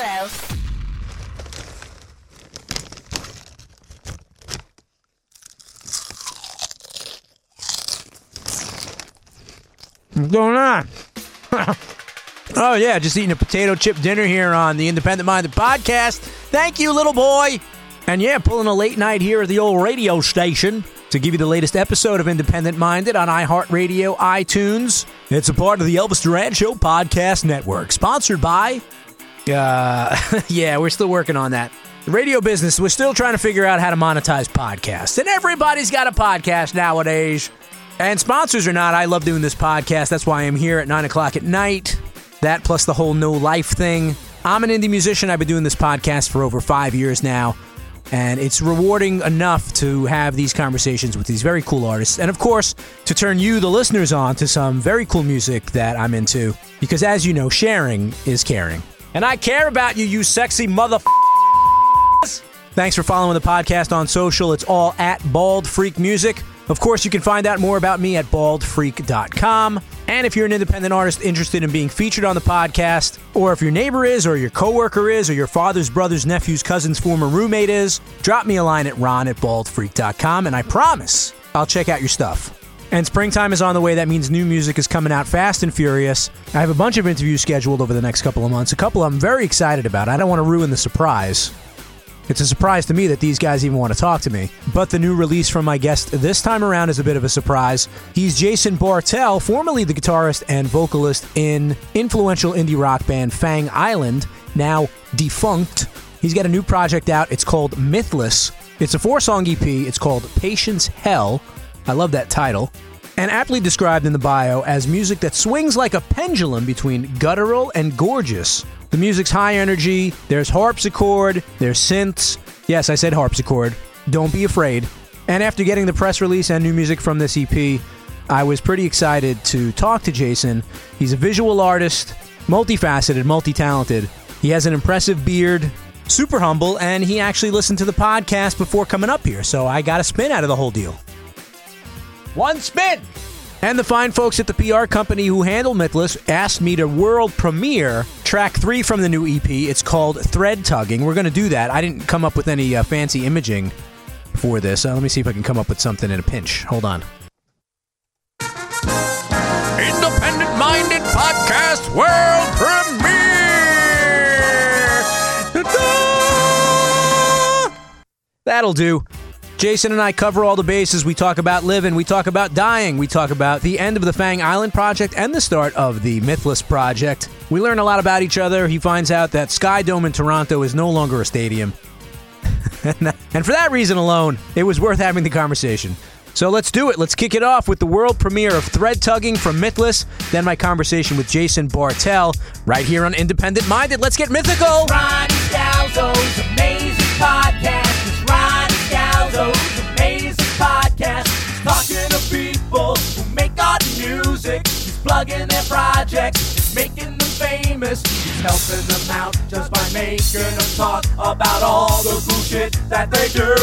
South. What's going on? oh, yeah, just eating a potato chip dinner here on the Independent Minded Podcast. Thank you, little boy. And yeah, pulling a late night here at the old radio station to give you the latest episode of Independent Minded on iHeartRadio, iTunes. It's a part of the Elvis Duran Show Podcast Network, sponsored by. Uh, yeah, we're still working on that. The radio business, we're still trying to figure out how to monetize podcasts. And everybody's got a podcast nowadays. And sponsors or not, I love doing this podcast. That's why I'm here at 9 o'clock at night. That plus the whole no life thing. I'm an indie musician. I've been doing this podcast for over five years now. And it's rewarding enough to have these conversations with these very cool artists. And of course, to turn you, the listeners, on to some very cool music that I'm into. Because as you know, sharing is caring. And I care about you, you sexy mother. Thanks for following the podcast on social. It's all at Bald Freak Music. Of course, you can find out more about me at baldfreak.com. And if you're an independent artist interested in being featured on the podcast, or if your neighbor is, or your coworker is, or your father's brother's nephew's cousin's former roommate is, drop me a line at ron at baldfreak.com, and I promise I'll check out your stuff. And springtime is on the way. That means new music is coming out fast and furious. I have a bunch of interviews scheduled over the next couple of months. A couple I'm very excited about. I don't want to ruin the surprise. It's a surprise to me that these guys even want to talk to me. But the new release from my guest this time around is a bit of a surprise. He's Jason Bartell, formerly the guitarist and vocalist in influential indie rock band Fang Island, now defunct. He's got a new project out. It's called Mythless. It's a four song EP. It's called Patience Hell. I love that title. And aptly described in the bio as music that swings like a pendulum between guttural and gorgeous. The music's high energy, there's harpsichord, there's synths. Yes, I said harpsichord. Don't be afraid. And after getting the press release and new music from this EP, I was pretty excited to talk to Jason. He's a visual artist, multifaceted, multi talented. He has an impressive beard, super humble, and he actually listened to the podcast before coming up here, so I got a spin out of the whole deal. One spin! And the fine folks at the PR company who handle Mythless asked me to world premiere track three from the new EP. It's called Thread Tugging. We're going to do that. I didn't come up with any uh, fancy imaging for this. Uh, let me see if I can come up with something in a pinch. Hold on. Independent Minded Podcast World Premiere! Ta-da! That'll do. Jason and I cover all the bases. We talk about living, we talk about dying, we talk about the end of the Fang Island project and the start of the Mythless project. We learn a lot about each other. He finds out that Sky Dome in Toronto is no longer a stadium. and for that reason alone, it was worth having the conversation. So let's do it. Let's kick it off with the world premiere of Thread Tugging from Mythless, then my conversation with Jason Bartell right here on Independent Minded. Let's get mythical. Ronnie Scalzo's amazing podcast. Ronnie amazing podcast. He's talking to people who make art and music. He's plugging their projects. He's making them famous. He's helping them out just by making them talk about all the cool shit that they do.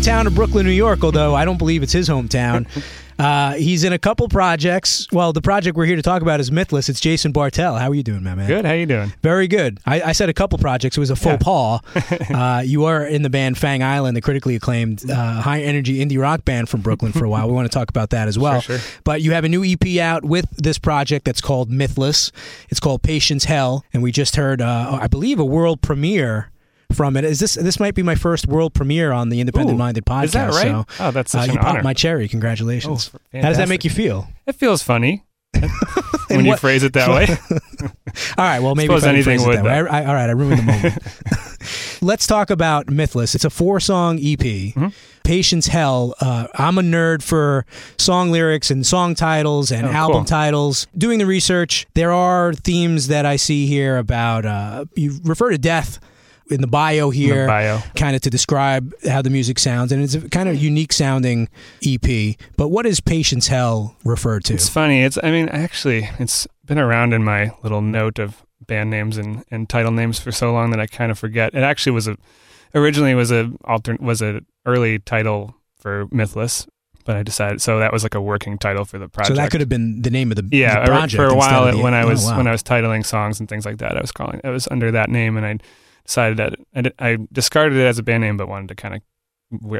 Hometown of Brooklyn, New York, although I don't believe it's his hometown. Uh, he's in a couple projects. Well, the project we're here to talk about is Mythless. It's Jason Bartell. How are you doing, my man? Good. How are you doing? Very good. I, I said a couple projects. It was a faux pas. uh, you are in the band Fang Island, the critically acclaimed uh, high energy indie rock band from Brooklyn for a while. We want to talk about that as well. Sure, sure. But you have a new EP out with this project that's called Mythless. It's called Patience Hell, and we just heard, uh, I believe, a world premiere. From it, is this this might be my first world premiere on the Independent Minded podcast? Is that right? So, oh, that's uh, such you an popped my cherry. Congratulations. Oh, How does that make you feel? It feels funny when you phrase it that way. All right, well, maybe Suppose if I didn't anything phrase it would, that way. I, I- all right, I ruined the moment. Let's talk about Mythless. It's a four-song EP. Mm-hmm. Patience Hell. Uh, I'm a nerd for song lyrics and song titles and Oh, album cool. titles. Doing the research, there are themes that I see here about. Uh, you refer to death in the bio here, kind of to describe how the music sounds, and it's a kind of unique sounding EP. But what is Patience Hell referred to? It's funny. It's I mean, actually, it's been around in my little note of band names and, and title names for so long that I kind of forget. It actually was a originally was a alternate was a early title for Mythless, but I decided so that was like a working title for the project. So that could have been the name of the, yeah the project for a while the- when I oh, was wow. when I was titling songs and things like that. I was calling it was under that name, and I decided that I, I discarded it as a band name, but wanted to kind of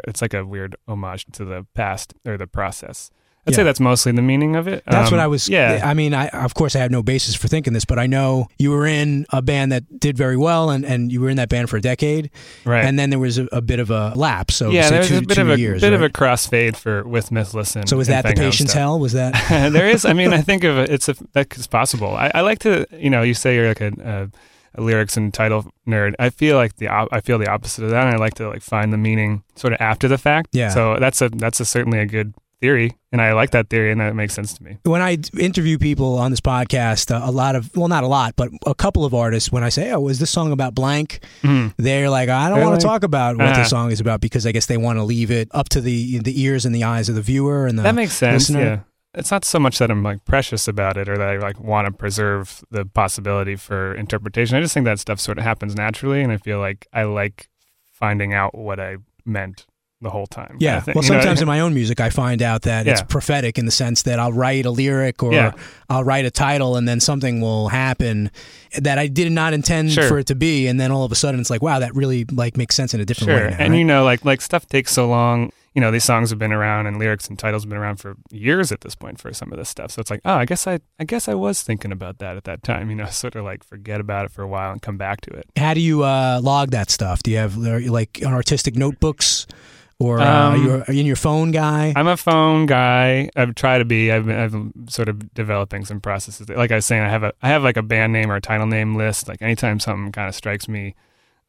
it's like a weird homage to the past or the process. I'd say that's mostly the meaning of it. That's Um, what I was. Yeah, I mean, I of course I have no basis for thinking this, but I know you were in a band that did very well, and, and you were in that band for a decade, right. and then there was a, a bit of a lapse. So yeah, say was two, a bit of a years, bit of a crossfade for with Mythless and So was that the patience hell? Was that? there is. I mean, I think of it, it's a that's possible. I, I like to, you know, you say you're like a, a lyrics and title nerd. I feel like the op- I feel the opposite of that. And I like to like find the meaning sort of after the fact. Yeah. So that's a that's a certainly a good theory, and I like that theory, and that makes sense to me. when I interview people on this podcast, uh, a lot of well, not a lot, but a couple of artists, when I say, "Oh, is this song about blank?" Mhm. They're like, "I don't They're want to talk about what Uh-huh. the song is about because I guess they want to leave it up to the the ears and the eyes of the viewer and the that makes sense. listener. Yeah. It's not so much that I'm like precious about it or that I like want to preserve the possibility for interpretation. I just think that stuff sort of happens naturally, and I feel like I like finding out what I meant the whole time. Yeah. Well, know I sometimes in my own music, I find out that it's prophetic in the sense that I'll write a lyric or Yeah. I'll write a title and then something will happen that I did not intend Sure. for it to be. And then all of a sudden it's like, wow, that really like makes sense in a different Sure, way. Now, and right? you know, like like stuff takes so long. You know, these songs have been around, and lyrics and titles have been around for years at this point for some of this stuff. So it's like, oh, I guess I, I guess I was thinking about that at that time. You know, sort of like forget about it for a while and come back to it. How do you uh, log that stuff? Do you have are like artistic notebooks or uh, are, Um, you, are you in your phone guy? I'm a phone guy. I've tried to be. I've been, I've been sort of developing some processes. Like I was saying, I have a I have like a band name or a title name list. Like anytime something kind of strikes me,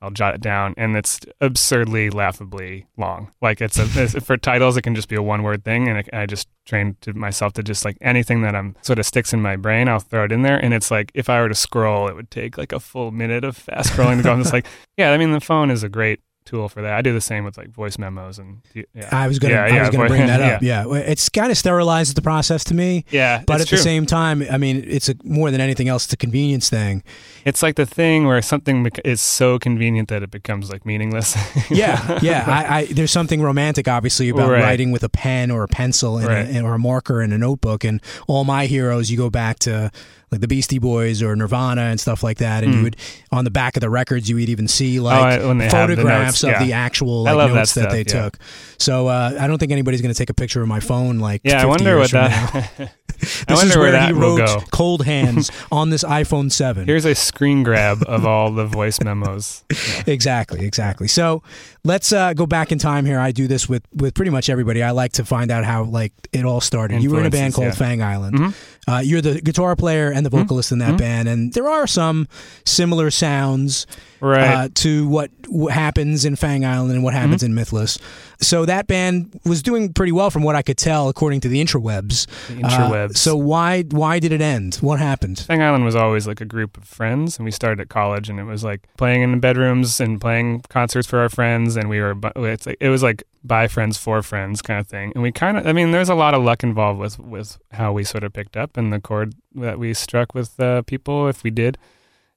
I'll jot it down, and it's absurdly, laughably long. Like it's a it's, for titles, it can just be a one word thing, and I, I just trained to myself to just like anything that I'm sort of sticks in my brain, I'll throw it in there, and it's like if I were to scroll, it would take like a full minute of fast scrolling to go. I'm just like, yeah, I mean the phone is a great tool for that. I do the same with like voice memos and yeah. I was gonna Yeah, I yeah, was gonna bring that up. yeah. It's kind of sterilizes the process to me. Yeah, But at true. the same time, I mean, it's a, more than anything else, it's a convenience thing. It's like the thing where something is so convenient that it becomes like meaningless. Yeah, yeah. I, I there's something romantic, obviously, about Right. writing with a pen or a pencil and Right. a, or a marker in a notebook. And all my heroes, you go back to like the Beastie Boys or Nirvana and stuff like that. And you Mm. would on the back of the records, you would even see like I- when they have the photographs notes, of the actual like, love that notes that, they yeah. took. So uh, I don't think anybody's going to take a picture of my phone like yeah, I wonder what that. I This wonder is where where he wrote. "Cold Hands" on this iPhone Seven. Here's a screen grab of all the voice memos. Yeah. Exactly, exactly. So let's uh, go back in time here. I do this with with pretty much everybody. I like to find out how like it all started. You were in a band called yeah. Fang Island. Mhm. Uh, you're the guitar player and the vocalist in that Mhm. band, and there are some similar sounds Right. uh, to what, happens in Fang Island and what Mm-hmm. happens in Mythless. So that band was doing pretty well from what I could tell, according to the interwebs. The Uh, so why why did it end? What happened? Fang Island was always like a group of friends, and we started at college, and it was like playing in the bedrooms and playing concerts for our friends, and we were it's like it was like by friends for friends kind of thing, and we kind of I mean there's a lot of luck involved with with how we sort of picked up and the chord that we struck with uh, people if we did,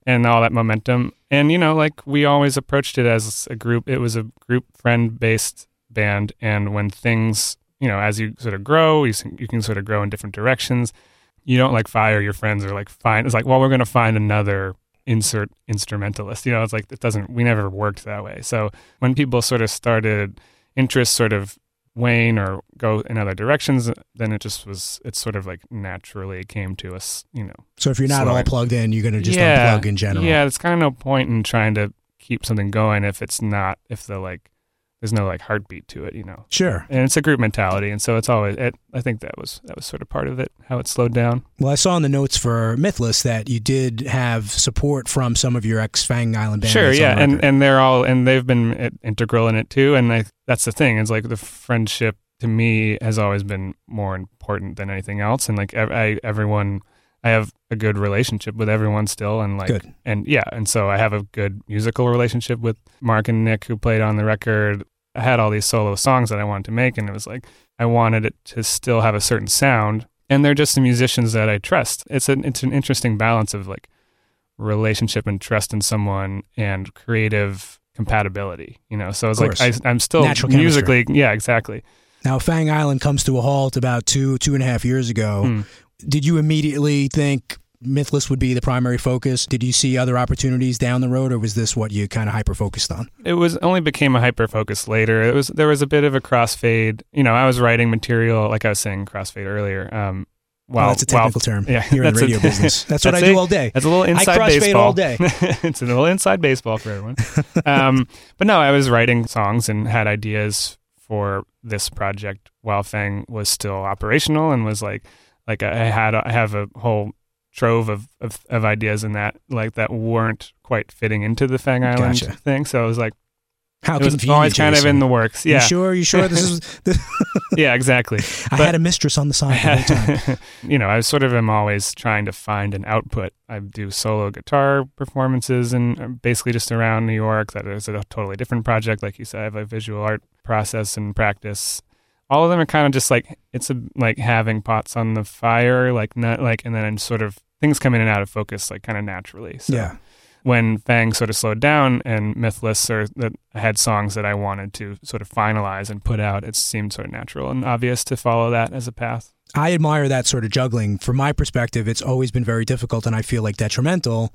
and all that momentum, and you know like we always approached it as a group. It was a group friend based band, and when things, you know, as you sort of grow, you you can sort of grow in different directions. You don't like fire your friends or like find. It's like, well, we're going to find another insert instrumentalist. You know, it's like it doesn't. We never worked that way. So when people sort of started interests sort of wane or go in other directions, then it just was. It sort of like naturally came to us. You know. So if you're not Sorry. all plugged in, you're going to just yeah, unplug in general. Yeah, it's kind of no point in trying to keep something going if it's not if the like there's no like heartbeat to it, you know. Sure. And it's a group mentality, and so it's always. It, I think that was that was sort of part of it, how it slowed down. Well, I saw in the notes for Mythless that you did have support from some of your ex Fang Island bandmates. Sure, yeah, and and they're all and they've been integral in it too. And I, that's the thing. It's like the friendship to me has always been more important than anything else. And like I, everyone, I have a good relationship with everyone still, and like Good. and yeah, and so I have a good musical relationship with Mark and Nick who played on the record. I had all these solo songs that I wanted to make, and it was like I wanted it to still have a certain sound. And they're just the musicians that I trust. It's an it's an interesting balance of like relationship and trust in someone and creative compatibility. You know, so it's like I, I'm still Natural chemistry. musically, yeah, exactly. Now, Fang Island comes to a halt about two, two and a half years ago. Hmm. Did you immediately think Mythless would be the primary focus? Did you see other opportunities down the road, or was this what you kind of hyper focused on? it was only became a hyper focus later. It was there was a bit of a crossfade. You know, I was writing material like I was saying crossfade earlier. Um, Well, while, that's a technical while- term yeah, you're in the that's a- radio business. That's what I do all day. That's a little inside crossfade baseball all day. it's a little inside baseball for everyone. um, but no, I was writing songs and had ideas for this project while Fang was still operational and was like, like I had, I have a whole trove of, of, of ideas in that like that weren't quite fitting into the Fang Island Gotcha. thing. So it was like How it was always kind of in the works. Yeah, You sure? You sure? This is. This, yeah, exactly. I But- had a mistress on the side the whole time. you know, I sort of am always trying to find an output. I do solo guitar performances and uh, basically just around New York. That is a totally different project. Like you said, I have a visual art process and practice. All of them are kind of just like it's a, like having pots on the fire, like not like, and then sort of things come in and out of focus, like kind of naturally. So Yeah. when Fang sort of slowed down and Mythless or that had songs that I wanted to sort of finalize and put out, it seemed sort of natural and obvious to follow that as a path. I admire that sort of juggling. From my perspective, it's always been very difficult, and I feel like detrimental.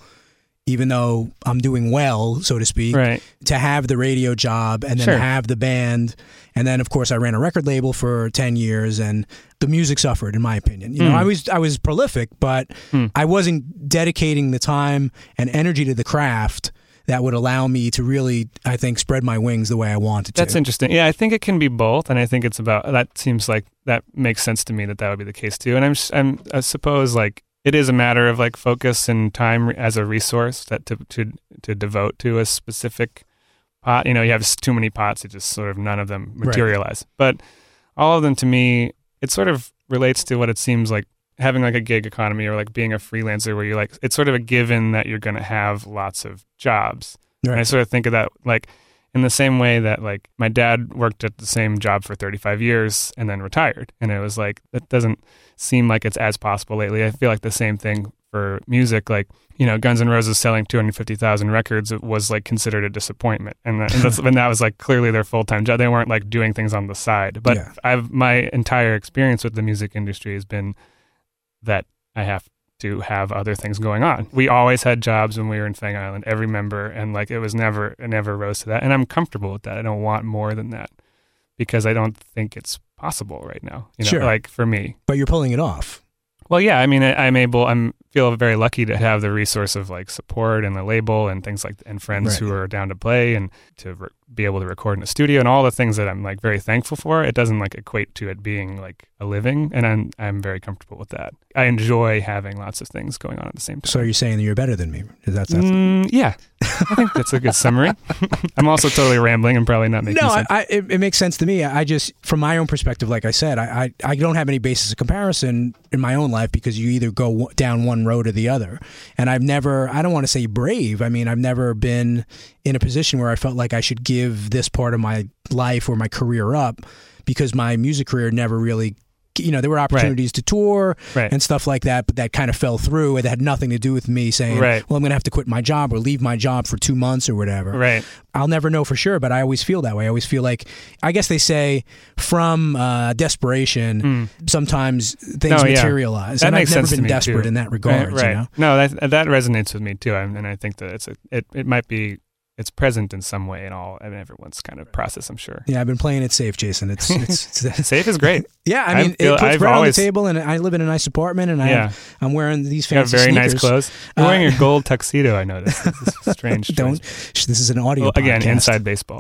Even though I'm doing well, so to speak, Right. to have the radio job and then Sure. have the band, and then of course I ran a record label for ten years, and the music suffered, in my opinion. You know, Hmm. I was I was prolific, but Hmm. I wasn't dedicating the time and energy to the craft that would allow me to really, I think, spread my wings the way I wanted to. That's interesting. Yeah, I think it can be both, and I think it's about that. Seems like that makes sense to me that that would be the case too. And I'm, I'm I suppose like it is a matter of like focus and time as a resource that to to to devote to a specific pot. You know, you have too many pots; it just sort of none of them Right. materialize. But all of them, to me, it sort of relates to what it seems like having like a gig economy or like being a freelancer, where you're like it's sort of a given that you're going to have lots of jobs. And I sort of think of that like in the same way that like my dad worked at the same job for 35 years and then retired. And it was like, that doesn't seem like it's as possible lately. I feel like the same thing for music. Like, you know, Guns N' Roses selling 250,000 records was like considered a disappointment. And, that, and, that's, and that was like clearly their full time job. They weren't like doing things on the side. But Yeah. I've, my entire experience with the music industry has been that I have to have other things going on. We always had jobs when we were in Fang Island, every member, and like it was never, it never rose to that. And I'm comfortable with that. I don't want more than that because I don't think it's possible right now. You know, Sure. like for me. but you're pulling it off. Well, yeah, I mean, I, I'm able, I'm feel very lucky to have the resource of like support and the label and things like, and friends Right. who are down to play and to re- be able to record in a studio and all the things that I'm like very thankful for. It doesn't like equate to it being like a living, and I'm I'm very comfortable with that. I enjoy having lots of things going on at the same time. So you're saying that you're better than me? That's, that's Mm, yeah, I think that's a good summary. I'm also totally rambling and probably not making no, I, sense. I, it, it makes sense to me. I just, from my own perspective, like I said, I, I, I don't have any basis of comparison in my own life because you either go w- down one road or the other. And I've never, I don't want to say brave. I mean, I've never been in a position where I felt like I should give this part of my life or my career up because my music career never really you know, there were opportunities to tour Right. and stuff like that, but that kind of fell through. It had nothing to do with me saying, Right. well, I'm going to have to quit my job or leave my job for two months or whatever. Right. I'll never know for sure, but I always feel that way. I always feel like, I guess they say from uh, desperation, sometimes things No, yeah. materialize. That and I've never been desperate too. in that regard. Right. right. You know? No, that that resonates with me too, and and I think that it's a, it it might be it's present in some way in all and everyone's kind of process. I'm sure. Yeah, I've been playing it safe, Jason. It's, it's, it's Safe is great. yeah. I I mean, feel- it puts I've bread always- on the table, and I live in a nice apartment, and I. Yeah, I'm wearing these You got fancy very sneakers. nice clothes. You're wearing Uh, your gold tuxedo. I noticed. This is strange. Don't. choice. This is an audio. Well, again, podcast. inside baseball.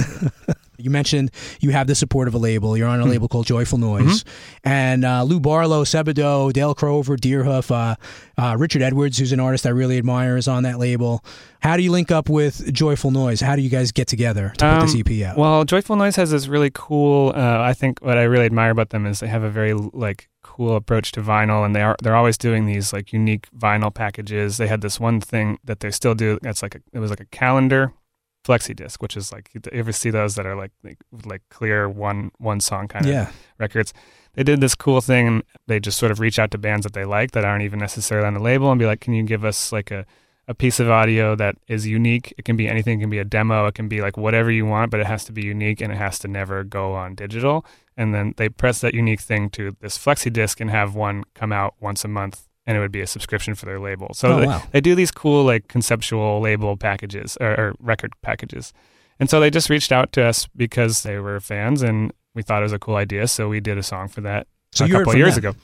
You mentioned you have the support of a label. You're on a label called Joyful Noise, Mm-hmm. and uh, Lou Barlow, Sebadoh, Dale Crover, Deerhoof, uh, uh, Richard Edwards, who's an artist I really admire, is on that label. How do you link up with Joyful Noise? How do you guys get together to put this Um, EP out? Well, Joyful Noise has this really cool. Uh, I think what I really admire about them is they have a very like cool approach to vinyl, and they are they're always doing these like unique vinyl packages. They had this one thing that they still do. That's like a, it was like a calendar flexi disc, which is like you ever see those that are like like, like clear one one song kind of yeah, records. They did this cool thing, and they just sort of reach out to bands that they like that aren't even necessarily on the label, and be like, "Can you give us like a a piece of audio that is unique? It can be anything. It can be a demo. It can be like whatever you want, but it has to be unique, and it has to never go on digital." And then they press that unique thing to this flexi disc and have one come out once a month, and it would be a subscription for their label. So Oh, they, wow. they do these cool like conceptual label packages or, or record packages. And so they just reached out to us because they were fans and we thought it was a cool idea. So we did a song for that So a couple years them. ago.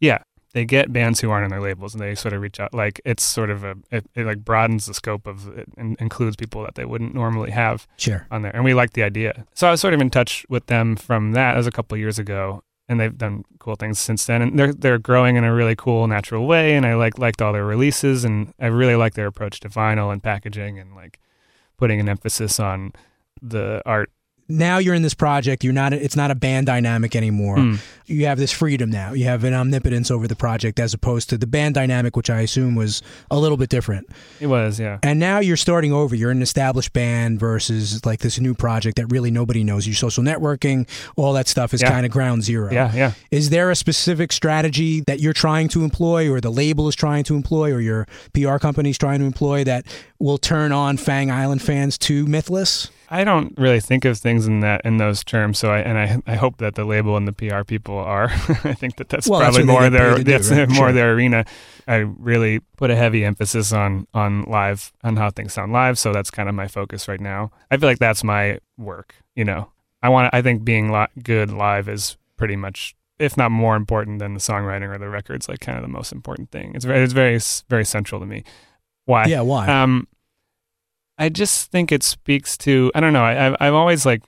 Yeah. They get bands who aren't on their labels and they sort of reach out. Like it's sort of a, it, it like broadens the scope of it and includes people that they wouldn't normally have sure. on there. And we liked the idea. So I was sort of in touch with them from that. Was a couple years ago. And they've done cool things since then. And they're they're growing in a really cool, natural way. And I like liked all their releases and I really like their approach to vinyl and packaging and like putting an emphasis on the art. Now you're in this project. You're not. It's not a band dynamic anymore. Hmm. You have this freedom now. You have an omnipotence over the project as opposed to the band dynamic, which I assume was a little bit different. It was, yeah. And now you're starting over. You're an established band versus like this new project that really nobody knows. Your social networking, all that stuff is Yeah. kind of ground zero. Yeah, yeah. Is there a specific strategy that you're trying to employ, or the label is trying to employ, or your PR company is trying to employ that will turn on Fang Island fans to Mythless? I don't really think of things in that in those terms. So I and I I hope that the label and the PR people are. I think that that's Well, probably they more their do, that's right? more Sure. their arena. I really put a heavy emphasis on on live on how things sound live. So that's kind of my focus right now. I feel like that's my work. You know, I want. I think being li- good live is pretty much. If not more important than the songwriting or the records, like kind of the most important thing. It's very, it's very, very central to me. Why? Yeah, why? Um, I just think it speaks to I don't know. I, I've always like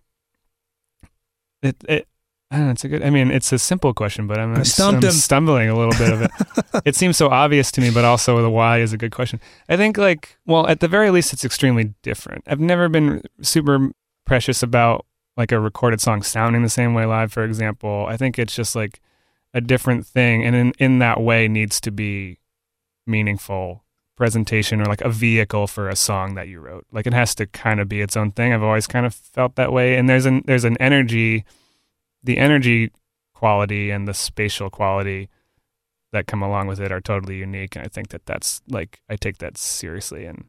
it. it I don't know. It's a good. I mean, it's a simple question, but I'm, I stumped I'm stumbling a little bit of it. it seems so obvious to me, but also the why is a good question. I think like well, at the very least, it's extremely different. I've never been super precious about like a recorded song sounding the same way live. For example, I think it's just like a different thing, and in in that way needs to be meaningful presentation or like a vehicle for a song that you wrote. Like it has to kind of be its own thing. I've always kind of felt that way. And there's an there's an energy, the energy quality and the spatial quality that come along with it are totally unique. And I think that that's like I take that seriously, and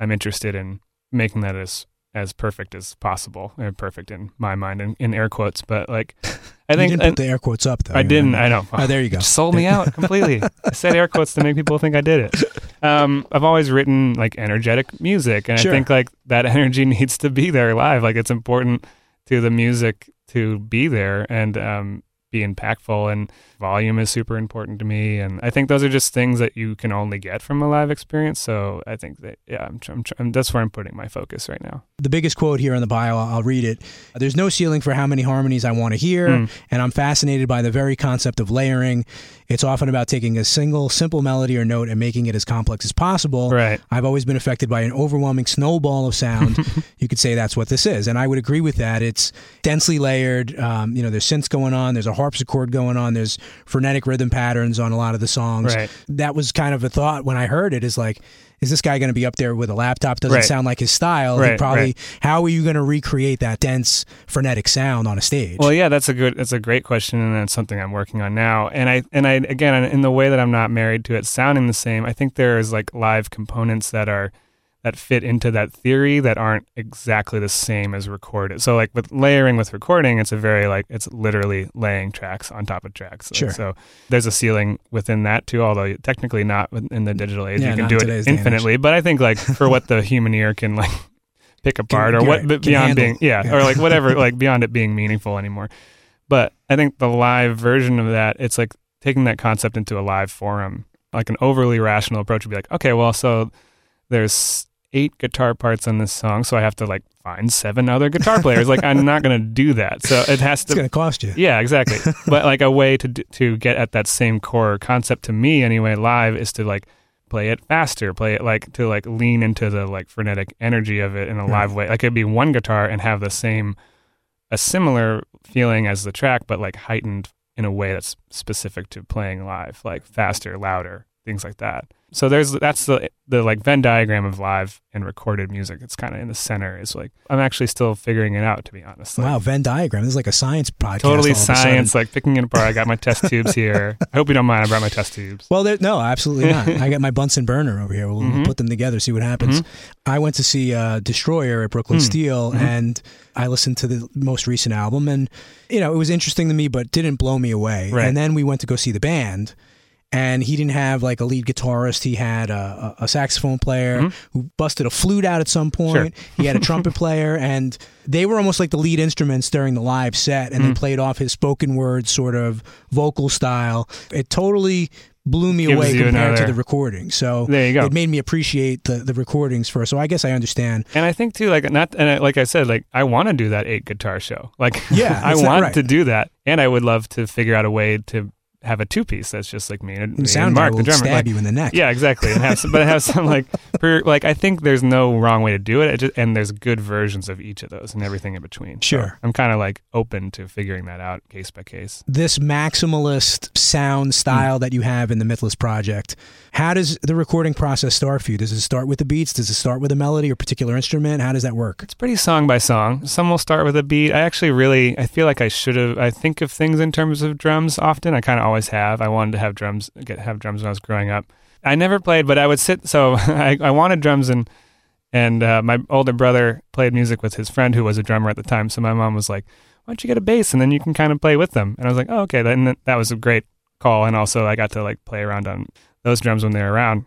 I'm interested in making that as as perfect as possible. Or perfect in my mind, in, in air quotes. But like I you think didn't put the air quotes up though. I didn't. I know. Oh, there you go. Sold me out completely. I said air quotes to make people think I did it. Um, I've always written like energetic music, and Sure. I think like that energy needs to be there live. Like it's important to the music to be there and um, be impactful, and volume is super important to me. And I think those are just things that you can only get from a live experience. So I think that yeah, I'm, I'm, I'm that's where I'm putting my focus right now. the biggest quote here on the bio, I'll I'll read it. There's no ceiling for how many harmonies I want to hear, Mm. and I'm fascinated by the very concept of layering. It's often about taking a single, simple melody or note and making it as complex as possible. Right. I've always been affected by an overwhelming snowball of sound. you could say that's what this is, and I would agree with that. It's densely layered. Um, you know, there's synths going on. There's a harpsichord going on. There's frenetic rhythm patterns on a lot of the songs. Right. That was kind of a thought when I heard it. Is like, is this guy going to be up there with a laptop? Doesn't Right. sound like his style. He probably. right. How are you going to recreate that dense frenetic sound on a stage? Well, yeah, that's a good, that's a great question, and that's something I'm working on now. And I, and I, again, in the way that I'm not married to it sounding the same, I think there's like live components that are that fit into that theory that aren't exactly the same as recorded. So, like with layering with recording, it's a very like it's literally laying tracks on top of tracks. Sure. So there's a ceiling within that too, although technically not in the digital age. Yeah, you can do it today's day and age. infinitely, but I think like for what the human ear can like pick apart or what right, beyond being yeah, Yeah. or like whatever like beyond it being meaningful anymore. But I think the live version of that, it's like taking that concept into a live forum. Like an overly rational approach would be like, okay, well, so there's eight guitar parts on this song, so I have to like find seven other guitar players. like I'm not going to do that. So it has it's to going to cost you. yeah, exactly. but like a way to to get at that same core concept to me anyway live is to like play it faster, play it like to like lean into the like frenetic energy of it in a live way. Like it'd be one guitar and have the same a similar feeling as the track but like heightened in a way that's specific to playing live, like faster, louder, things like that. So there's that's the the like Venn diagram of live and recorded music. It's kind of in the center. Is like I'm actually still figuring it out to be honest. Like, Wow, Venn diagram. This is like a science podcast. totally all of a sudden. science, like picking it apart. I got my test tubes here. I hope you don't mind. I brought my test tubes. Well, no, absolutely not. I got my Bunsen burner over here. We'll, Mhm. put them together, see what happens. I went to see uh, Destroyer at Brooklyn Mm. Steel, Mhm. and I listened to the most recent album, and you know it was interesting to me, but didn't blow me away. Right. And then we went to go see the band. And he didn't have like a lead guitarist. He had a, a, saxophone player Mhm. who busted a flute out at some point. He had a trumpet player, and they were almost like the lead instruments during the live set, and then Mhm. played off his spoken word sort of vocal style. It totally blew me Gives away compared to the recording. So There you go. it made me appreciate the, the recordings first. So I guess I understand. And I think too, like not, and I, like I said, like I want to do that eight guitar show. Like, Yeah, I want right. to do that, and I would love to figure out a way to have a two piece that's just like me and, me and sound Mark, the drummer. stab Like, you in the neck. yeah, exactly. And have some, but have some like, per, like I think there's no wrong way to do it. just, and there's good versions of each of those and everything in between. So Sure. I'm kind of like open to figuring that out case by case. This maximalist sound hmm. style that you have in the Mythless project, how does the recording process start for you? Does it start with the beats? Does it start with a melody or particular instrument? How does that work? It's pretty song by song. Some will start with a beat. I actually really, I feel like I should have. I think of things in terms of drums often. I kind of always have. I wanted to have drums, get have drums when I was growing up. I never played, but I would sit. So I, I wanted drums, and and uh, my older brother played music with his friend who was a drummer at the time. So my mom was like, "Why don't you get a bass, and then you can kind of play with them?" And I was like, "Oh, okay." Then that was a great call, and also I got to like play around on those drums when they were around.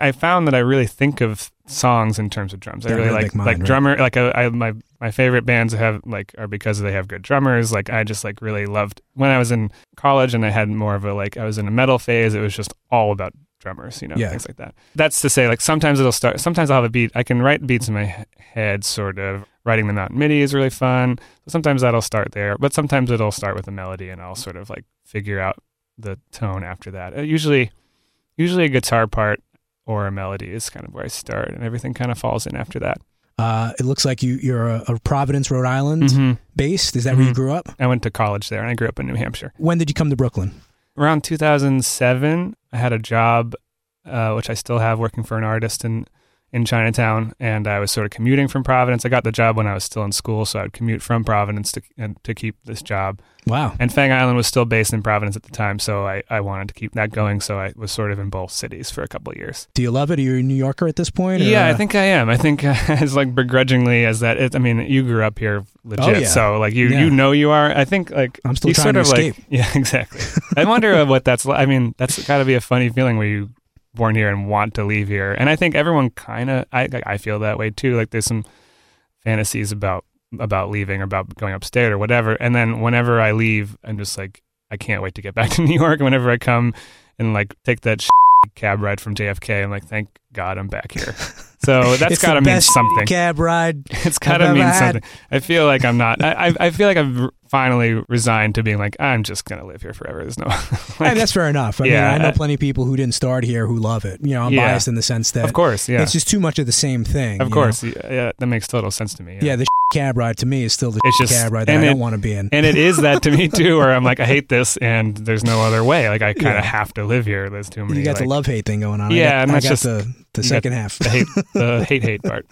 I found that I really think of songs in terms of drums. I really like mind, like right? drummer like uh, I, my my favorite bands have like are because they have good drummers. Like I just like really loved when I was in college and I had more of a like I was in a metal phase. It was just all about drummers, you know, Yeah. things like that. That's to say, like sometimes it'll start. Sometimes I'll have a beat. I can write beats in my head, sort of. Writing them out in MIDI is really fun. Sometimes that'll start there, but sometimes it'll start with a melody, and I'll sort of like figure out the tone after that. Uh, usually, usually a guitar part or a melody is kind of where I start, and everything kind of falls in after that. Uh, it looks like you, you're a, a Providence, Rhode Island Mm-hmm. based. Is that where you Mhm. grew up? I went to college there, and I grew up in New Hampshire. When did you come to Brooklyn? Around 2007, I had a job, uh, which I still have, working for an artist in in Chinatown, and I was sort of commuting from Providence. I got the job when I was still in school, so I would commute from Providence to and to keep this job. Wow. And Fang Island was still based in Providence at the time, so I, I wanted to keep that going. So I was sort of in both cities for a couple of years. Do you love it? Are you a New Yorker at this point? or, Yeah, I uh, think I am. I think as like begrudgingly as that. It, I mean, you grew up here legit, Oh, yeah. so like you Yeah. you know you are. I think like I'm still trying sort to of escape. like yeah, exactly. I wonder what that's like. I mean, that's got to be a funny feeling where you born here and want to leave here. And I think everyone kind of I I feel that way too. Like there's some fantasies about about leaving or about going upstate or whatever. And then whenever I leave, I'm just like I can't wait to get back to New York. And whenever I come and like take that cab ride from JFK, I'm like, thank God I'm back here. So that's got to mean something. cab ride. It's got to mean something. I feel like I'm not. I I feel like I've finally resigned to being like, I'm just gonna live here forever. There's no. like, and that's fair enough. I Yeah. mean, I know plenty of people who didn't start here who love it. You know, I'm Yeah. biased in the sense that of course, yeah, it's just too much of the same thing. of course, yeah, yeah, that makes total sense to me. know? Yeah, the cab ride to me is still the It's just- cab ride that I and don't want to be in. and it is that to me too, where I'm like, I hate this, and there's no other way. Like I kind Yeah. of have to live here. There's too many. you got like, the love hate thing going on. I Yeah, got, and I got just- the the second half. the hate, the hate, hate part.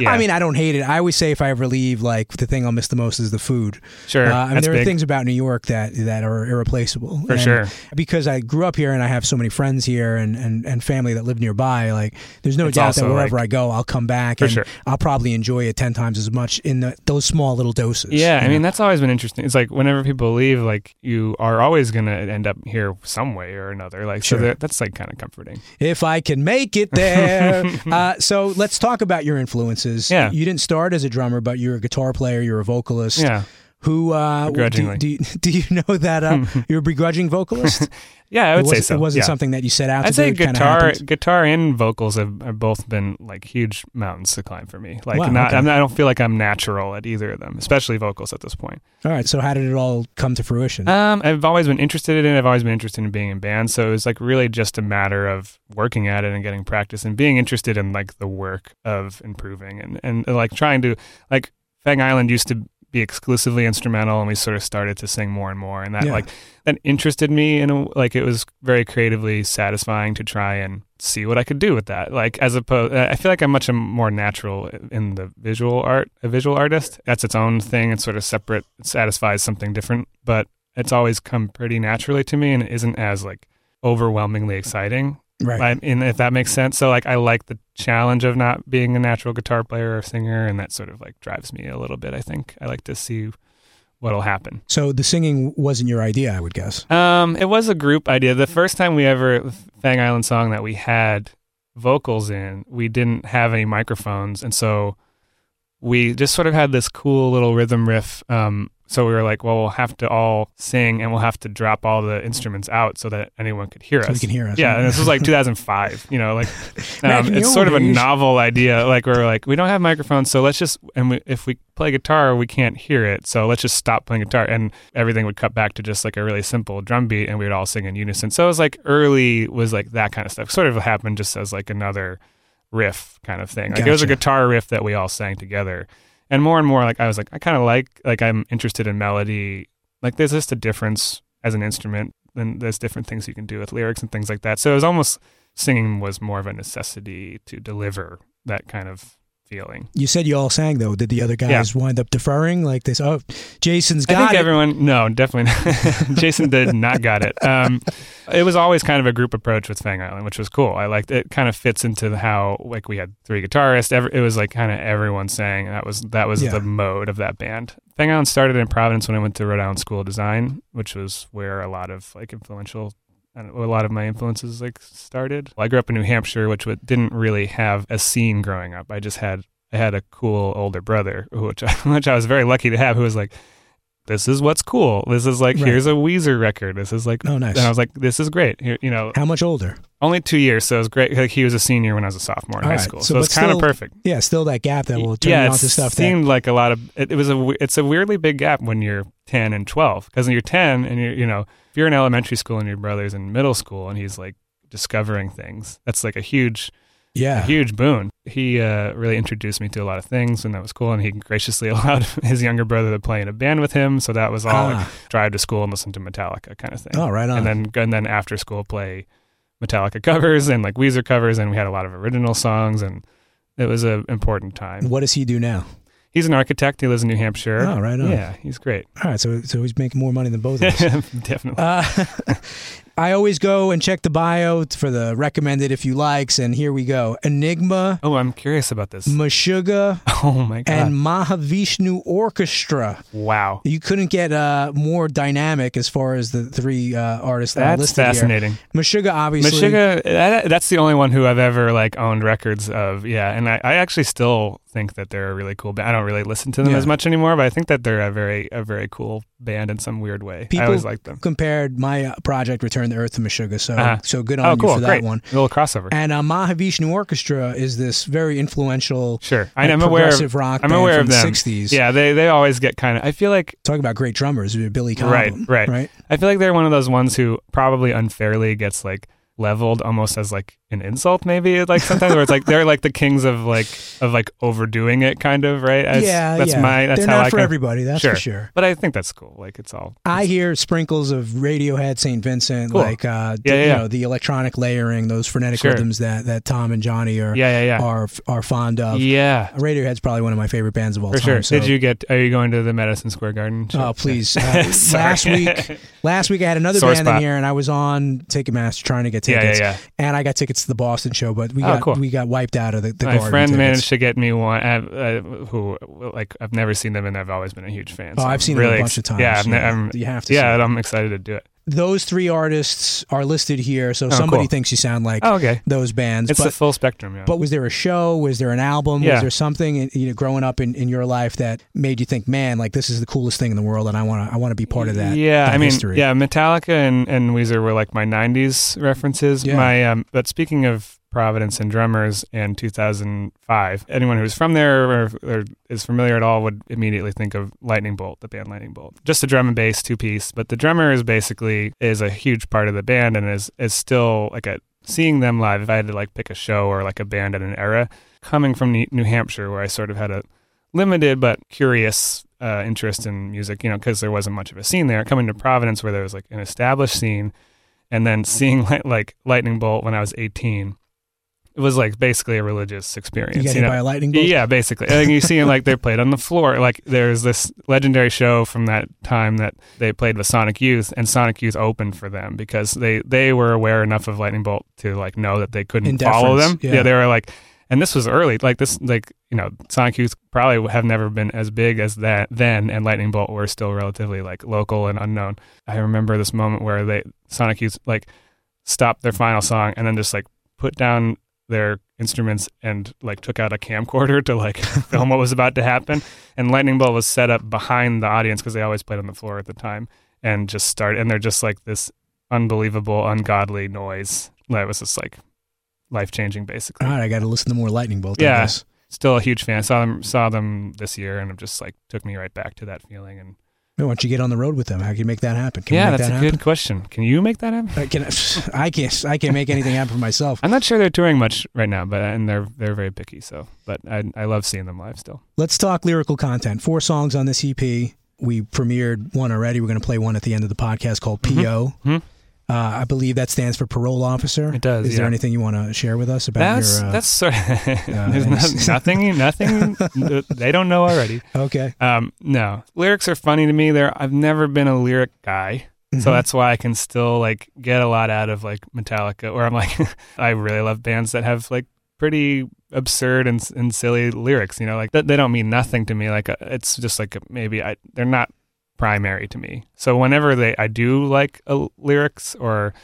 Yeah, I mean, I don't hate it. I always say if I ever leave, like the thing I'll miss the most is the food. sure, Uh, I mean, that's there big are things about New York that that are irreplaceable. for And sure. Because I grew up here and I have so many friends here and, and, and family that live nearby. Like, there's no It's doubt that wherever like- I go, I'll come back and sure. I'll probably enjoy it ten times as much in the, those small little doses. Yeah, I you mean that's always been interesting. It's like whenever people leave, like you are always gonna end up here some way or another. Like Sure. so, that, that's like kind of comforting. if I can make it there. uh, so let's talk about your influences. Yeah. You didn't start as a drummer, but you're a guitar player. You're a vocalist. Yeah, Who uh, do, Begrudgingly. do, you- do you know that uh, you're a begrudging vocalist? yeah, I it would say so. It wasn't yeah. something that you set out to I'd say do. guitar, guitar and vocals have, have both been like huge mountains to climb for me. Like Wow, not, okay. I'm not, I don't feel like I'm natural at either of them, especially vocals at this point. All right. So how did it all come to fruition? Um, I've always been interested in it. I've always been interested in being in bands. So it was like really just a matter of working at it and getting practice and being interested in like the work of improving and, and like trying to like Fang Island used to be exclusively instrumental and we sort of started to sing more and more and that Yeah. like that interested me in a, like it was very creatively satisfying to try and see what I could do with that like as opposed I feel like I'm much more natural in the visual art a visual artist that's its own thing it's sort of separate it satisfies something different but it's always come pretty naturally to me and it isn't as like overwhelmingly exciting right. I, and if that makes sense so like I like the challenge of not being a natural guitar player or singer and that sort of like drives me a little bit I think I like to see what'll happen So the singing wasn't your idea, I would guess. um, it was a group idea. The first time we ever Fang Island song that we had vocals in, we didn't have any microphones, and so we just sort of had this cool little rhythm riff. Um, so we were like, well, we'll have to all sing, and we'll have to drop all the instruments out so that anyone could hear So us. we can hear us. Yeah, and this was like 2005. You know, like um, it's sort of a novel idea. Like we're like, we don't have microphones, so let's just and we, if we play guitar, we can't hear it, so let's just stop playing guitar, and everything would cut back to just like a really simple drum beat, and we would all sing in unison. So it was like early was like that kind of stuff. Sort of happened just as like another riff kind of thing. Like it was a guitar riff that we all sang together. And more and more, like I was like, I kind of like, like I'm interested in melody. Like there's just a difference as an instrument, and there's different things you can do with lyrics and things like that. So it was almost singing was more of a necessity to deliver that kind of feeling. You said you all sang though. Did the other guys wind up deferring? Like this? Oh, Jason's got think it. everyone, no, definitely not. Jason did not got it. Um, it was always kind of a group approach with Fang Island, which was cool. I liked it. Kind of fits into how like we had three guitarists. Every, it was like kind of everyone sang. That was that was Yeah. the mode of that band. Fang Island started in Providence when I went to Rhode Island School of Design, which was where a lot of like influential. Know, A lot of my influences like started. I grew up in New Hampshire, which didn't really have a scene growing up. I just had I had a cool older brother, which I, which I was very lucky to have, who was like, "This is what's cool. This is like Right. here's a Weezer record. This is like." Oh, nice. And I was like, "This is great." Here, you know, How much older? only two years, so it was great. Like he was a senior when I was a sophomore in All high right. school, So, so, it's kind of perfect. Yeah, still that gap that will turn yeah, it on to stuff that. seemed like a lot of. It, it was a. It's a weirdly big gap when you're ten and twelve, because when you're ten and you're, you know, if you're in elementary school and your brother's in middle school and he's like discovering things, that's like a huge a Yeah. huge boon. He uh, really introduced me to a lot of things, and that was cool. And he graciously allowed his younger brother to play in a band with him, so that was all like, Ah. drive to school and listen to Metallica kind of thing. Oh, right on. And then and then after school play Metallica covers and like Weezer covers, and we had a lot of original songs, and it was an important time. What does he do now? He's an architect. He lives in New Hampshire. Oh, right on. Yeah, he's great. All right, so so he's making more money than both of us. Definitely. Uh, I always go and check the bio for the recommended if you likes, and here we go: Enigma, oh, I'm curious about this. Meshuggah, Oh my god! and Mahavishnu Orchestra. wow, You couldn't get uh, more dynamic as far as the three uh, artists that's listed fascinating. here. Obviously. Meshuggah, that, that's the only one who I've ever like owned records of. Yeah, and I, I actually still think that they're a really cool band. I don't really listen to them Yeah. as much anymore, but I think that they're a very a very cool band in some weird way. People I always liked them. compared my uh, project Return to Earth to Meshuggah, so Uh-huh. so good on Oh, you cool, for that great. one. A little crossover. And uh, Mahavishnu Orchestra is this very influential Sure, I like, am aware. Of, rock I'm band aware from of them. the 60s. Yeah, they they always get kind of. I feel like talking about great drummers, Billy Right, right. right. I feel like they're one of those ones who probably unfairly gets like leveled almost as like an insult maybe like sometimes where it's like they're like the kings of like of like overdoing it kind of right As- yeah, that's yeah. my that's They're how not I for can, everybody, that's sure. for sure. but I think that's cool like it's all I hear sprinkles of Radiohead, St. Vincent, Cool. like uh, Yeah, yeah, you know the electronic layering, those frenetic Sure. rhythms that, that Tom and Jonny are yeah yeah yeah are are fond of. yeah Radiohead's probably one of my favorite bands of all for time. sure So. did you get are you going to the Madison Square Garden show? Oh please! Uh, last week, last week I had another Sore band in here, and I was on Ticketmaster trying to get tickets, yeah yeah and I got tickets to the Boston show, but we Oh, got cool. we got wiped out of the, the my friend tickets. managed to get me one uh, uh, who like I've never seen them and I've always been a huge fan Oh, I've I'm seen really them a bunch ex- of times. yeah I'm, I'm you have to. yeah. I'm excited to do it those three artists are listed here, so Oh, somebody cool. thinks you sound like oh okay those bands. it's but the full spectrum yeah But was there a show? Was there an album? Was there something you know growing up in, in your life that made you think, man, like this is the coolest thing in the world, and I want to I want to be part of that? Yeah, that I mean, history. yeah, Metallica and, and Weezer were like my '90s references. Yeah. My, um, but speaking of Providence and drummers in 2005, anyone who's from there or, or is familiar at all would immediately think of Lightning Bolt, the band Lightning Bolt, just a drum and bass two piece. But the drummer is basically is a huge part of the band and is is still like a seeing them live. If I had to like pick a show or like a band at an era, coming from New Hampshire where I sort of had a limited but curious uh, interest in music, you know, because there wasn't much of a scene there. Coming to Providence, where there was like an established scene, and then seeing like Lightning Bolt when I was 18, it was like basically a religious experience. you you know? by a lightning bolt. Yeah, basically. And you see like they played on the floor. Like there's this legendary show from that time that they played with Sonic Youth, and Sonic Youth opened for them because they they were aware enough of Lightning Bolt to like know that they couldn't follow them. deference, yeah. they were like, and this was early. Like this, like you know, Sonic Youth probably have never been as big as that then, and Lightning Bolt were still relatively like local and unknown. I remember this moment where they Sonic Youth like stopped their final song and then just like put down their instruments and like took out a camcorder to like film what was about to happen. And Lightning Bolt was set up behind the audience because they always played on the floor at the time and just start And they're just like this unbelievable, ungodly noise that was just like life changing, basically. All right, I got to listen to more lightning bolt. Yeah. Still a huge fan. Saw them saw them this year and it just like took me right back to that feeling. And Why don't you get on the road with them? How can you make that happen? Can yeah, that's that a good question. Can you make that happen? happen? I, can, I can't. I can't make anything happen for myself. I'm not sure they're touring much right now, but and they're they're very picky. So, but I I love seeing them live still. Let's talk lyrical content. Four songs on this EP. We premiered one already. We're going to play one at the end of the podcast called PO. Mhm. Uh, I believe that stands for parole officer. It does, Is there anything you want to share with us about That's your? Uh, that's sort of there's no, nothing nothing they don't know already. okay. Um, no lyrics are funny to me. There I've never been a lyric guy, so that's why I can still like get a lot out of like Metallica. Or I'm like I really love bands that have like pretty absurd and and silly lyrics. You know, like that they don't mean nothing to me. Like uh, it's just like maybe I they're not primary to me. So whenever they I do like a lyrics or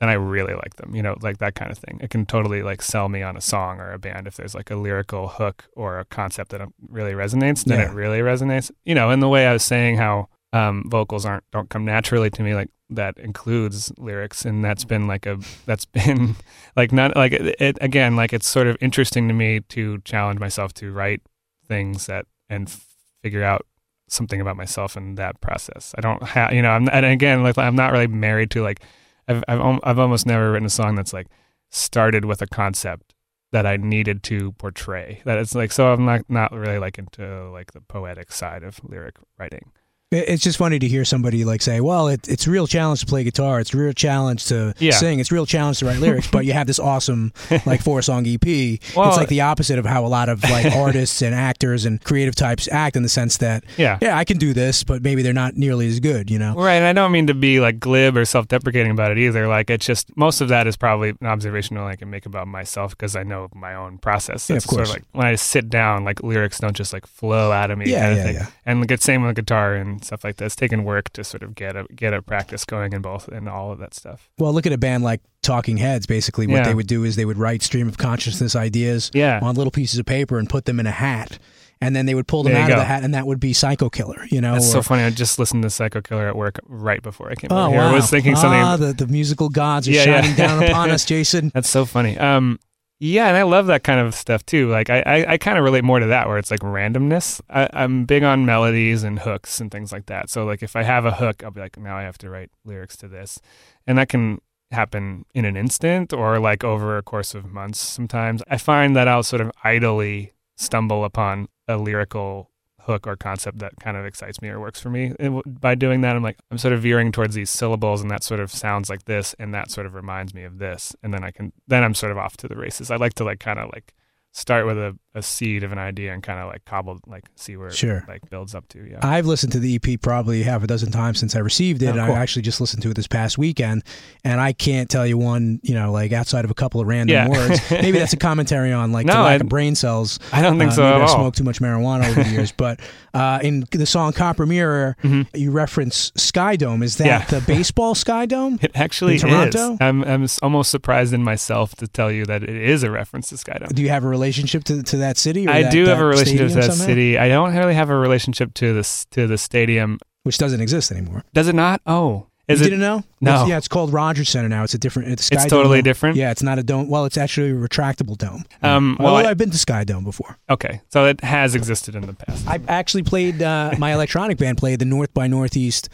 then I really like them, you know, like that kind of thing. It can totally like sell me on a song or a band if there's like a lyrical hook or a concept that um, really resonates, then Yeah. it really resonates. You know, in the way I was saying how um, vocals aren't don't come naturally to me, like that includes lyrics, and that's been like a that's been like not like it, it again like it's sort of interesting to me to challenge myself to write things that and figure out something about myself in that process. I don't have, you know, I'm, and again, like I'm not really married to like, I've, I've, I've almost never written a song that's like started with a concept that I needed to portray. That it's like, so I'm not, not really like into like the poetic side of lyric writing. It- It's just funny to hear somebody like say, "Well, it, it's a real challenge to play guitar. It's a real challenge to Yeah. sing. It's a real challenge to write lyrics." but you have this awesome like four song EP. Well- it's like the opposite of how a lot of like artists and actors and creative types act in the sense that, Yeah. yeah, I can do this, but maybe they're not nearly as good. You know? Right, and I don't mean to be like glib or self-deprecating about it either. Like it's just most of that is probably an observation I can make about myself because I know my own process. Yeah, That's of sort of course. like when I sit down, like lyrics don't just like flow out of me. Yeah, kind of yeah, thing. yeah. And like it's same with guitar and and stuff like that. It's taken work to sort of get a get a practice going in both and all of that stuff. Well, look at a band like Talking Heads. Basically, what Yeah. they would do is they would write stream of consciousness ideas Yeah. on little pieces of paper and put them in a hat, and then they would pull them out of the hat, and that would be Psycho Killer. You know, That's or, so funny. I just listened to Psycho Killer at work right before I came Oh here. wow! I was thinking something. Ah, the, the musical gods are Yeah, yeah. shining down upon us, Jason. That's so funny. Um, yeah, and I love that kind of stuff too. Like I, I, I kind of relate more to that, where it's like randomness. I, I'm big on melodies and hooks and things like that. So like if I have a hook, I'll be like, now I have to write lyrics to this, and that can happen in an instant or like over a course of months. Sometimes I find that I'll sort of idly stumble upon a lyrical hook or concept that kind of excites me or works for me. And by doing that, I'm like, I'm sort of veering towards these syllables and that sort of sounds like this and that sort of reminds me of this. And then I can, then I'm sort of off to the races. I like to like kind of like start with a, a seed of an idea and kind of like cobble, like see where Sure. it like builds up to. Yeah. I've listened to the EP probably half a dozen times since I received it. Oh, and cool. I actually just listened to it this past weekend, and I can't tell you one, you know, like outside of a couple of random Yeah. words. Maybe that's a commentary on like the lack I- of brain cells. I don't think Uh, so I smoked too much marijuana over the years, but uh, in the song "Copper Mirror," Mhm. you reference Sky Dome. Is that Yeah. the baseball Sky Dome? It actually is. I'm, I'm almost surprised in myself to tell you that it is a reference to Skydome. Do you have a relationship to, to that city? Or I that- do have that a relationship to that somehow? city. I don't really have a relationship to this to the stadium. which doesn't exist anymore. Does it not? Oh, is you it? didn't know? No. It's- yeah, it's called Rogers Center now. It's a different. It's, Sky It's totally now. different? Yeah, it's not a dome. Well, it's actually a retractable dome. Um, well, Although I- I've been to Sky Dome before. Okay, so it has existed in the past. I actually played. Uh, my electronic band played the North by Northeast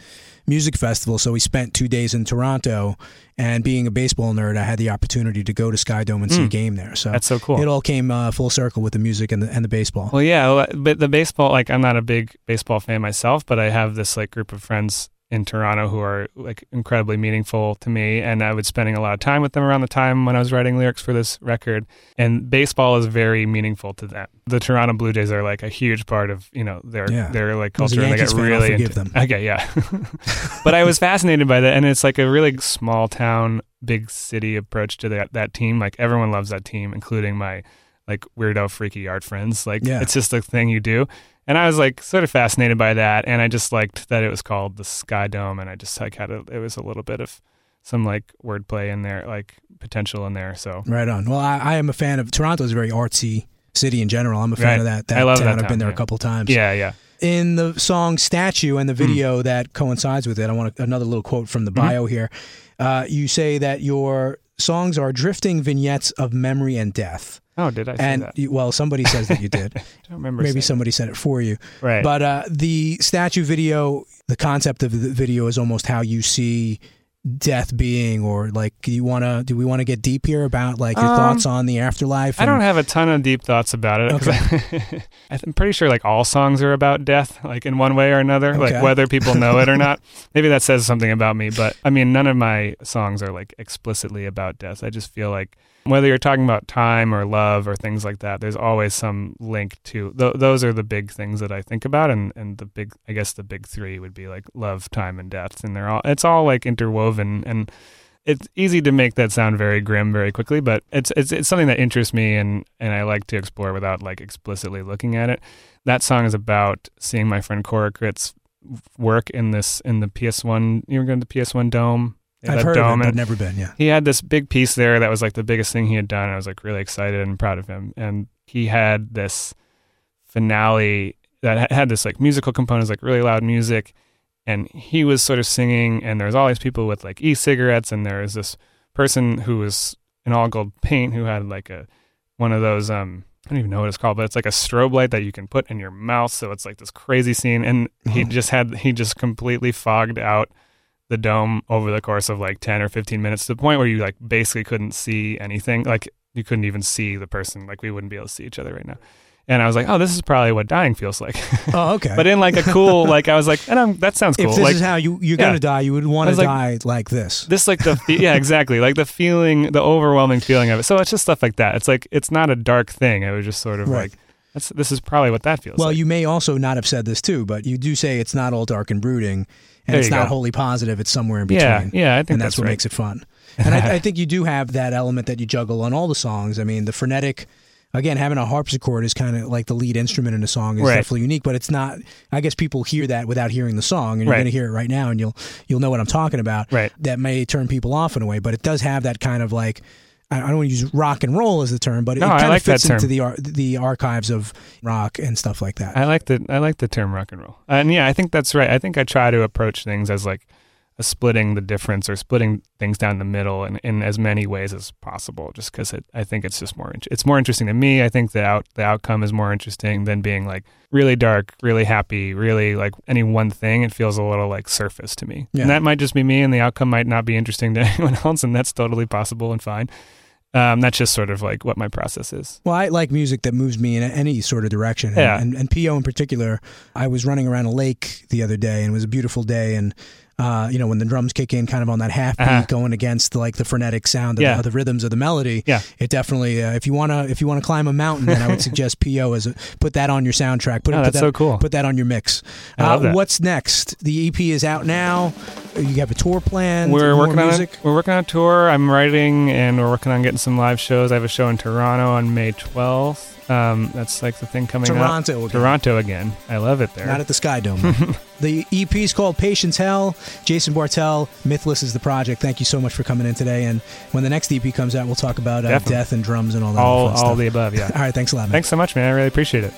Music Festival. So we spent two days in Toronto. And being a baseball nerd, I had the opportunity to go to Sky Dome and see a Mm. game there. So That's so cool. It all came uh, full circle with the music and the, and the baseball. Well, yeah, but the baseball, like, I'm not a big baseball fan myself, but I have this like group of friends in Toronto who are like incredibly meaningful to me, and I was spending a lot of time with them around the time when I was writing lyrics for this record. And baseball is very meaningful to them. The Toronto Blue Jays are like a huge part of you know their Yeah. their like culture, and they get really into. them. Okay, yeah. but I was fascinated by that, and it's like a really small town, big city approach to that that team. Like everyone loves that team, including my like weirdo freaky art friends. Like Yeah. it's just a thing you do. And I was like sort of fascinated by that and I just liked that it was called the Sky Dome and I just like had a it was a little bit of some like wordplay in there, like potential in there. So Right on. Well, I, I am a fan of Toronto. is a very artsy city in general. I'm a fan Right. of that. that I love town. that I've been town, there a couple times. yeah, yeah. in the song "Statue" and the Hmm. video that coincides with it, I want another little quote from the Mm-hmm. bio here. Uh, you say that your songs are drifting vignettes of memory and death, Oh, did I say and that? you, well, somebody says that you did. I don't remember. Maybe somebody said it for you. right. But uh, the statue video, the concept of the video is almost how you see death being, or like, do you want to? Do we want to get deep here about like your Um, thoughts on the afterlife? I don't have a ton of deep thoughts about it I, I'm pretty sure like all songs are about death, like in one way or another, Okay. like whether people know it or not. Maybe that says something about me, but I mean, none of my songs are like explicitly about death. I just feel like whether you're talking about time or love or things like that, there's always some link to th- those are the big things that I think about, and and the big, I guess the big three would be like love, time, and death, and they're all it's all like interwoven and it's easy to make that sound very grim very quickly, but it's it's it's something that interests me and and I like to explore without like explicitly looking at it. That song is about seeing my friend Korakrit's work in this in the PS1. You were going to the PS1 Dome. Yeah, I've that heard dome of it, but never been. Yeah. he had this big piece there that was like the biggest thing he had done. I was like really excited and proud of him. And he had this finale that had this like musical components, like really loud music. And he was sort of singing, and there was all these people with like e-cigarettes, and there was this person who was in all gold paint who had like a one of those um I don't even know what it's called, but it's like a strobe light that you can put in your mouth. So it's like this crazy scene, and he Oh. just had he just completely fogged out the dome over the course of like 10 or 15 minutes to the point where you like basically couldn't see anything like you couldn't even see the person like we wouldn't be able to see each other right now and i was like oh this is probably what dying feels like Oh, okay. but in like a cool like i was like and I'm, that sounds if cool this like is how you you're Yeah. gonna die, you would want to like- die like this. this like the yeah exactly like the feeling the overwhelming feeling of it so it's just stuff like that it's like it's not a dark thing it was just sort of Right. like that's this is probably what that feels like. Well, like you may also not have said this too, but you do say it's not all dark and brooding, and There it's not go. wholly positive. It's somewhere in between. yeah yeah i think and that's, that's, what right. makes it fun. And I, I think you do have that element that you juggle on all the songs. I mean, the frenetic again, having a harpsichord is kind of like the lead instrument in a song is Right. definitely unique, but it's not. I guess people hear that without hearing the song, and you're Right. going to hear it right now, and you'll you'll know what I'm talking about. Right. That may turn people off in a way, but it does have that kind of like. I I don't want to use rock and roll as the term, but it No, I kind like of fits into the ar- the archives of rock and stuff like that. I like the I like the term rock and roll, and yeah, I think that's right. I think I try to approach things as like splitting the difference or splitting things down the middle in, in as many ways as possible. Just because I think it's just more it's more interesting to me. I think the out the outcome is more interesting than being like really dark, really happy, really like any one thing. It feels a little like surface to me, Yeah. and that might just be me, and the outcome might not be interesting to anyone else, and that's totally possible and fine. Um, that's just sort of like what my process is. Well, I like music that moves me in any sort of direction. And, Yeah. and, and PO in particular, I was running around a lake the other day and it was a beautiful day. And, uh, you know, when the drums kick in kind of on that half beat Uh-huh. going against like the frenetic sound of, Yeah. of the rhythms of the melody. Yeah. It definitely, uh, if you want to, if you want to climb a mountain, then I would suggest PO as a, put that on your soundtrack. Put, Oh, put that's that, so cool. Put that on your mix. Uh. What's next? The EP is out now. You have a tour plan. We're working on music. a, we're working on a tour. I'm writing, and we're working on getting some live shows. I have a show in Toronto on May 12th. Um, that's like the thing coming up. Toronto again. Toronto again. I love it there. Not at the Sky Dome. the EP is called Patience Hell. Jason Bartell, Mythless is the project. Thank you so much for coming in today. And when the next EP comes out, we'll talk about uh, death and drums and all that all fun all the above. Yeah. all right, thanks a lot, man. Thanks so much, man. I really appreciate it.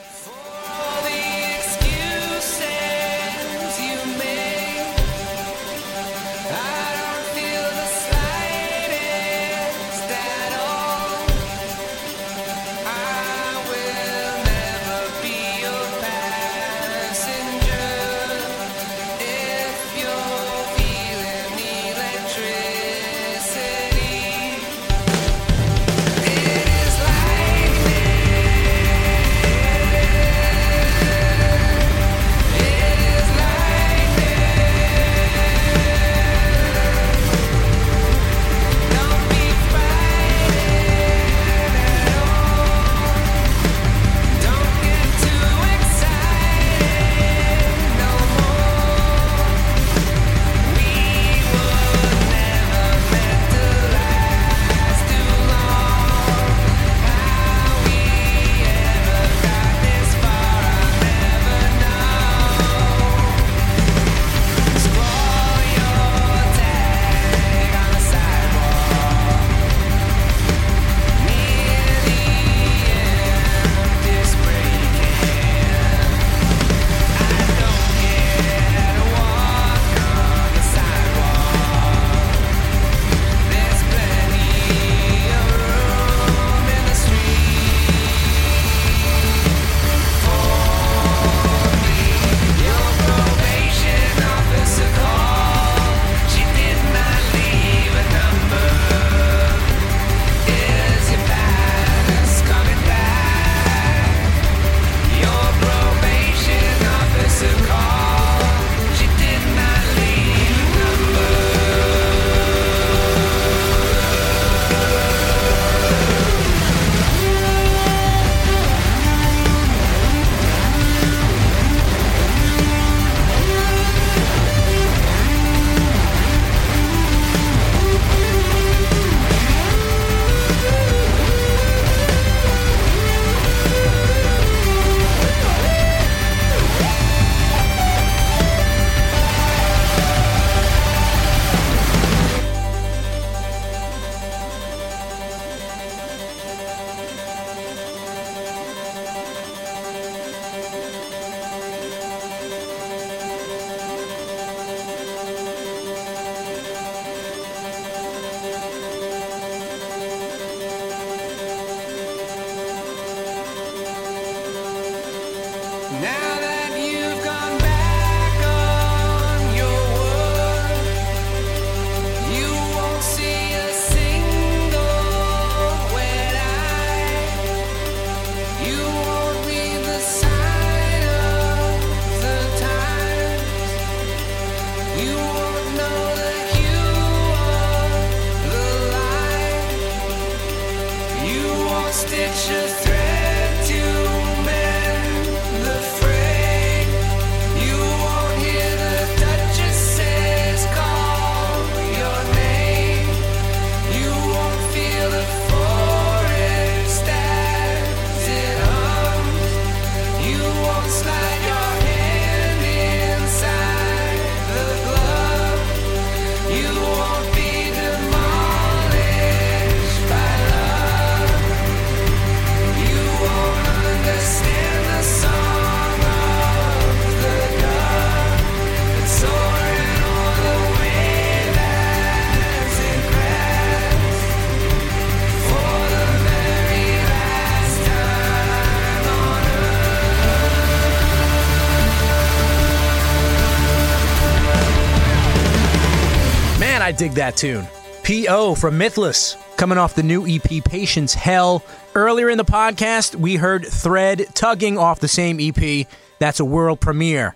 Dig that tune. P.O. from Mythless, coming off the new EP Patience Hell. Earlier in the podcast, we heard Thread tugging off the same EP. That's a world premiere.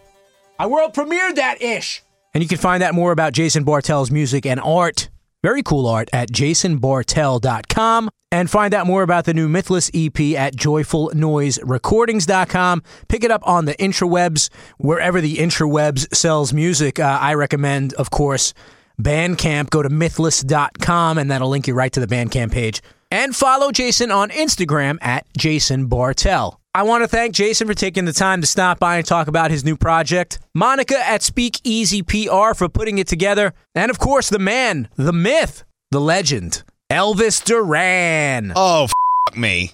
I world premiered that ish. And you can find out more about Jason Bartell's music and art, very cool art, at jasonbartell.com. And find out more about the new Mythless EP at joyfulnoiserecordings.com. Pick it up on the intrawebs, wherever the intrawebs sells music. Uh, I recommend, of course, Bandcamp. Go to mythless.com, and that'll link you right to the Bandcamp page. And follow Jason on Instagram at Jason Bartell. I want to thank Jason for taking the time to stop by and talk about his new project. Monica at Speakeasy PR for putting it together. And of course, the man, the myth, the legend, Elvis Duran. Oh, f- me.